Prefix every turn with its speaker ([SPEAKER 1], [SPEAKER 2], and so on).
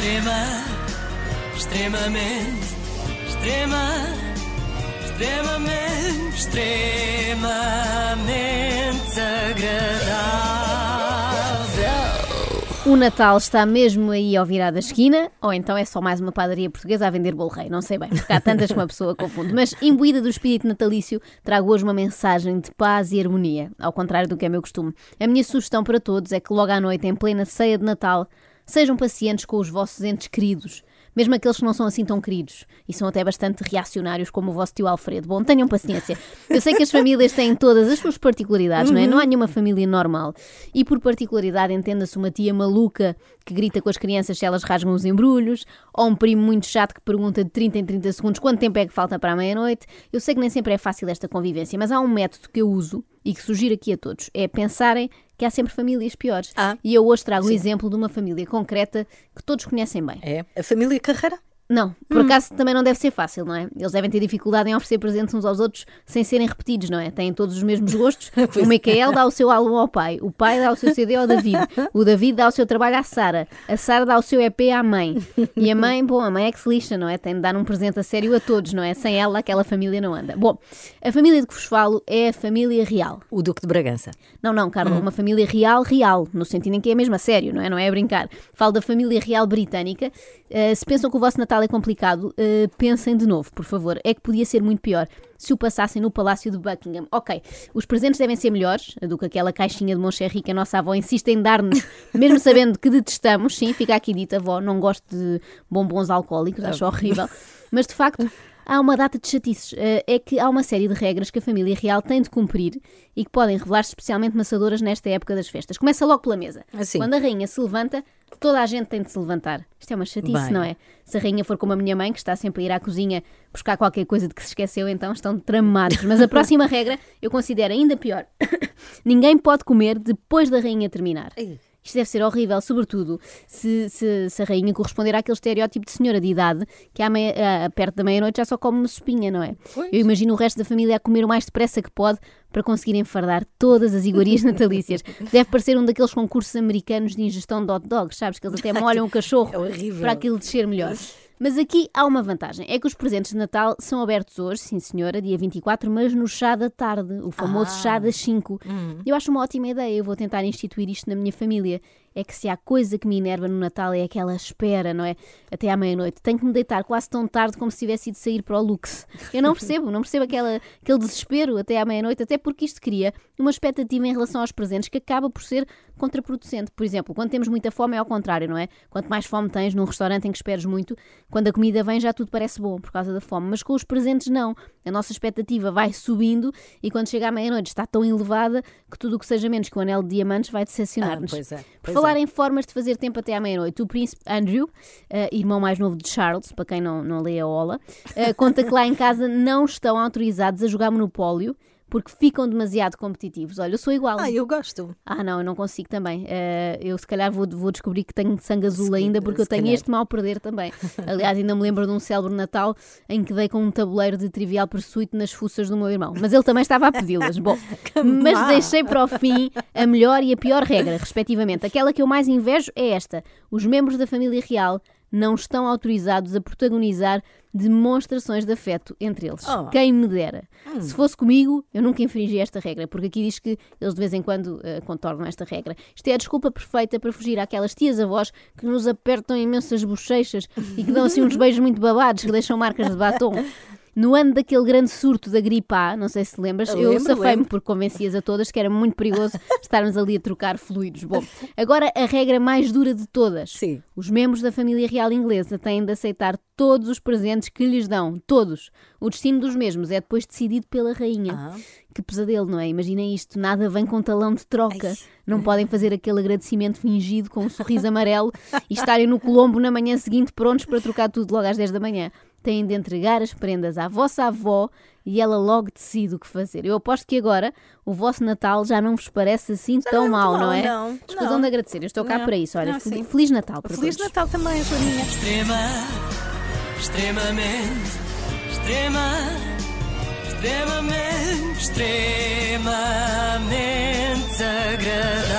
[SPEAKER 1] Extrema, extremamente, extrema, extremamente, extremamente agradável.
[SPEAKER 2] O Natal está mesmo aí ao virar da esquina, ou então é só mais uma padaria portuguesa a vender bolo rei, não sei bem, porque há tantas que uma pessoa confunde. Mas, imbuída do espírito natalício, trago hoje uma mensagem de paz e harmonia, ao contrário do que é meu costume. A minha sugestão para todos é que logo à noite, em plena ceia de Natal, sejam pacientes com os vossos entes queridos. Mesmo aqueles que não são assim tão queridos e são até bastante reacionários, como o vosso tio Alfredo. Bom, tenham paciência. Eu sei que as famílias têm todas as suas particularidades, não é? Não há nenhuma família normal. E por particularidade, entenda-se uma tia maluca que grita com as crianças se elas rasgam os embrulhos, ou um primo muito chato que pergunta de 30 em 30 segundos quanto tempo é que falta para a meia-noite. Eu sei que nem sempre é fácil esta convivência, mas há um método que eu uso e que sugiro aqui a todos: é pensarem que há sempre famílias piores.
[SPEAKER 3] Ah,
[SPEAKER 2] e eu hoje trago o exemplo de uma família concreta que todos conhecem bem.
[SPEAKER 3] É. A família Carreira?
[SPEAKER 2] Não, por acaso também não deve ser fácil, não é? Eles devem ter dificuldade em oferecer presentes uns aos outros sem serem repetidos, não é? Têm todos os mesmos gostos. o Micael dá o seu álbum ao pai, o pai dá o seu CD ao David, o David dá o seu trabalho à Sara, a Sara dá o seu EP à mãe. E a mãe, bom, a mãe é que se lixa, não é? Tem de dar um presente a sério a todos, não é? Sem ela, aquela família não anda. Bom, a família de que vos falo é a família real.
[SPEAKER 3] O Duque de Bragança.
[SPEAKER 2] Não, não, Carla, uma família real, real, no sentido em que é mesmo a sério, não é? Não é a brincar. Falo da família real britânica. Uh, se pensam que o vosso Natal é complicado, uh, pensem de novo, por favor. É que podia ser muito pior se o passassem no Palácio de Buckingham. Ok, os presentes devem ser melhores do que aquela caixinha de Moncherry que a nossa avó insiste em dar-nos, mesmo sabendo que detestamos. Sim, fica aqui dito, avó, não gosto de bombons alcoólicos, acho horrível. Mas de facto, há uma data de chatices. Eh, É que há uma série de regras que a família real tem de cumprir e que podem revelar-se especialmente maçadoras nesta época das festas. Começa logo pela mesa.
[SPEAKER 3] Assim.
[SPEAKER 2] Quando a rainha se levanta, toda a gente tem de se levantar. Isto é uma chatice,
[SPEAKER 3] Bem.
[SPEAKER 2] não é? Se a rainha for como a minha mãe, que está sempre a ir à cozinha buscar qualquer coisa de que se esqueceu, então estão tramados. Mas a próxima regra eu considero ainda pior. Ninguém pode comer depois da rainha terminar.
[SPEAKER 3] Ei.
[SPEAKER 2] Isto deve ser horrível, sobretudo se, se, se a rainha corresponder àquele estereótipo de senhora de idade que à meia- ah, perto da meia-noite já só come uma sopinha, não é?
[SPEAKER 3] Pois.
[SPEAKER 2] Eu imagino o resto da família a comer o mais depressa que pode para conseguir enfardar todas as iguarias natalícias. Deve parecer um daqueles concursos americanos de ingestão de hot dogs, sabes? Que eles até molham o cachorro
[SPEAKER 3] É
[SPEAKER 2] para aquilo descer melhor. Mas aqui há uma vantagem, é que os presentes de Natal são abertos hoje, sim senhora, dia 24, mas no chá da tarde, o famoso
[SPEAKER 3] Ah.
[SPEAKER 2] chá das 5. Eu acho uma ótima ideia, eu vou tentar instituir isto na minha família. É que se há coisa que me enerva no Natal é aquela espera, não é? Até à meia-noite. Tenho que me deitar quase tão tarde como se tivesse ido sair para o Lux. Eu não percebo, não percebo aquela, aquele desespero até à meia-noite, até porque isto cria uma expectativa em relação aos presentes que acaba por ser contraproducente. Por exemplo, quando temos muita fome é ao contrário, não é? Quanto mais fome tens num restaurante em que esperes muito, quando a comida vem já tudo parece bom por causa da fome. Mas com os presentes não. A nossa expectativa vai subindo e quando chega à meia-noite está tão elevada que tudo o que seja menos que o anel de diamantes vai decepcionar-nos.
[SPEAKER 3] Ah, pois é, pois
[SPEAKER 2] falar em formas de fazer tempo até à meia-noite, o príncipe Andrew, eh, irmão mais novo de Charles, para quem não, não lê a ola, eh, conta que lá em casa não estão autorizados a jogar Monopólio porque ficam demasiado competitivos. Olha, eu sou igual.
[SPEAKER 3] Ah, eu gosto.
[SPEAKER 2] Ah, não, eu não consigo também. Eh, eu se calhar vou, vou descobrir que tenho sangue azul
[SPEAKER 3] Se-
[SPEAKER 2] ainda, porque eu tenho
[SPEAKER 3] calhar.
[SPEAKER 2] este mal perder também. Aliás, ainda me lembro de um célebre Natal em que dei com um tabuleiro de trivial pursuit nas fuças do meu irmão. Mas ele também estava a pedi-las. Bom, mas
[SPEAKER 3] má.
[SPEAKER 2] deixei para o fim a melhor e a pior regra, respectivamente. Aquela que eu mais invejo é esta: os membros da família real não estão autorizados a protagonizar demonstrações de afeto entre eles.
[SPEAKER 3] Oh.
[SPEAKER 2] Quem me dera. Se fosse comigo, eu nunca infringi esta regra, porque aqui diz que eles de vez em quando eh, contornam esta regra. Isto é a desculpa perfeita para fugir àquelas tias-avós que nos apertam imensas bochechas e que dão assim uns beijos muito babados que deixam marcas de batom. No ano daquele grande surto da gripe A, não sei se lembras, eu
[SPEAKER 3] Lembro,
[SPEAKER 2] safei-me porque convencias a todas que era muito perigoso estarmos ali a trocar fluidos. Bom, agora a regra mais dura de todas.
[SPEAKER 3] Sim.
[SPEAKER 2] Os membros da família real inglesa têm de aceitar todos os presentes que lhes dão, todos. O destino dos mesmos é depois decidido pela rainha.
[SPEAKER 3] Ah.
[SPEAKER 2] Que pesadelo, não é? Imaginem isto, nada vem com talão de troca.
[SPEAKER 3] Ai.
[SPEAKER 2] Não podem fazer aquele agradecimento fingido com um sorriso amarelo e estarem no Colombo na manhã seguinte prontos para trocar tudo logo às 10 da manhã. Têm de entregar as prendas à vossa avó e ela logo decide o que fazer. Eu aposto que agora o vosso Natal já não vos parece assim tão
[SPEAKER 3] não é
[SPEAKER 2] mau,
[SPEAKER 3] muito
[SPEAKER 2] não
[SPEAKER 3] mau,
[SPEAKER 2] é?
[SPEAKER 3] não.
[SPEAKER 2] Escusam
[SPEAKER 3] Não.
[SPEAKER 2] de agradecer, eu estou cá
[SPEAKER 3] Não.
[SPEAKER 2] para isso. Olha,
[SPEAKER 3] Não,
[SPEAKER 2] fel-
[SPEAKER 3] sim.
[SPEAKER 2] Feliz Natal para
[SPEAKER 3] Feliz
[SPEAKER 2] todos.
[SPEAKER 3] Natal também, Joaninha.
[SPEAKER 1] Extrema, extremamente, extrema, extremamente, extremamente agradável.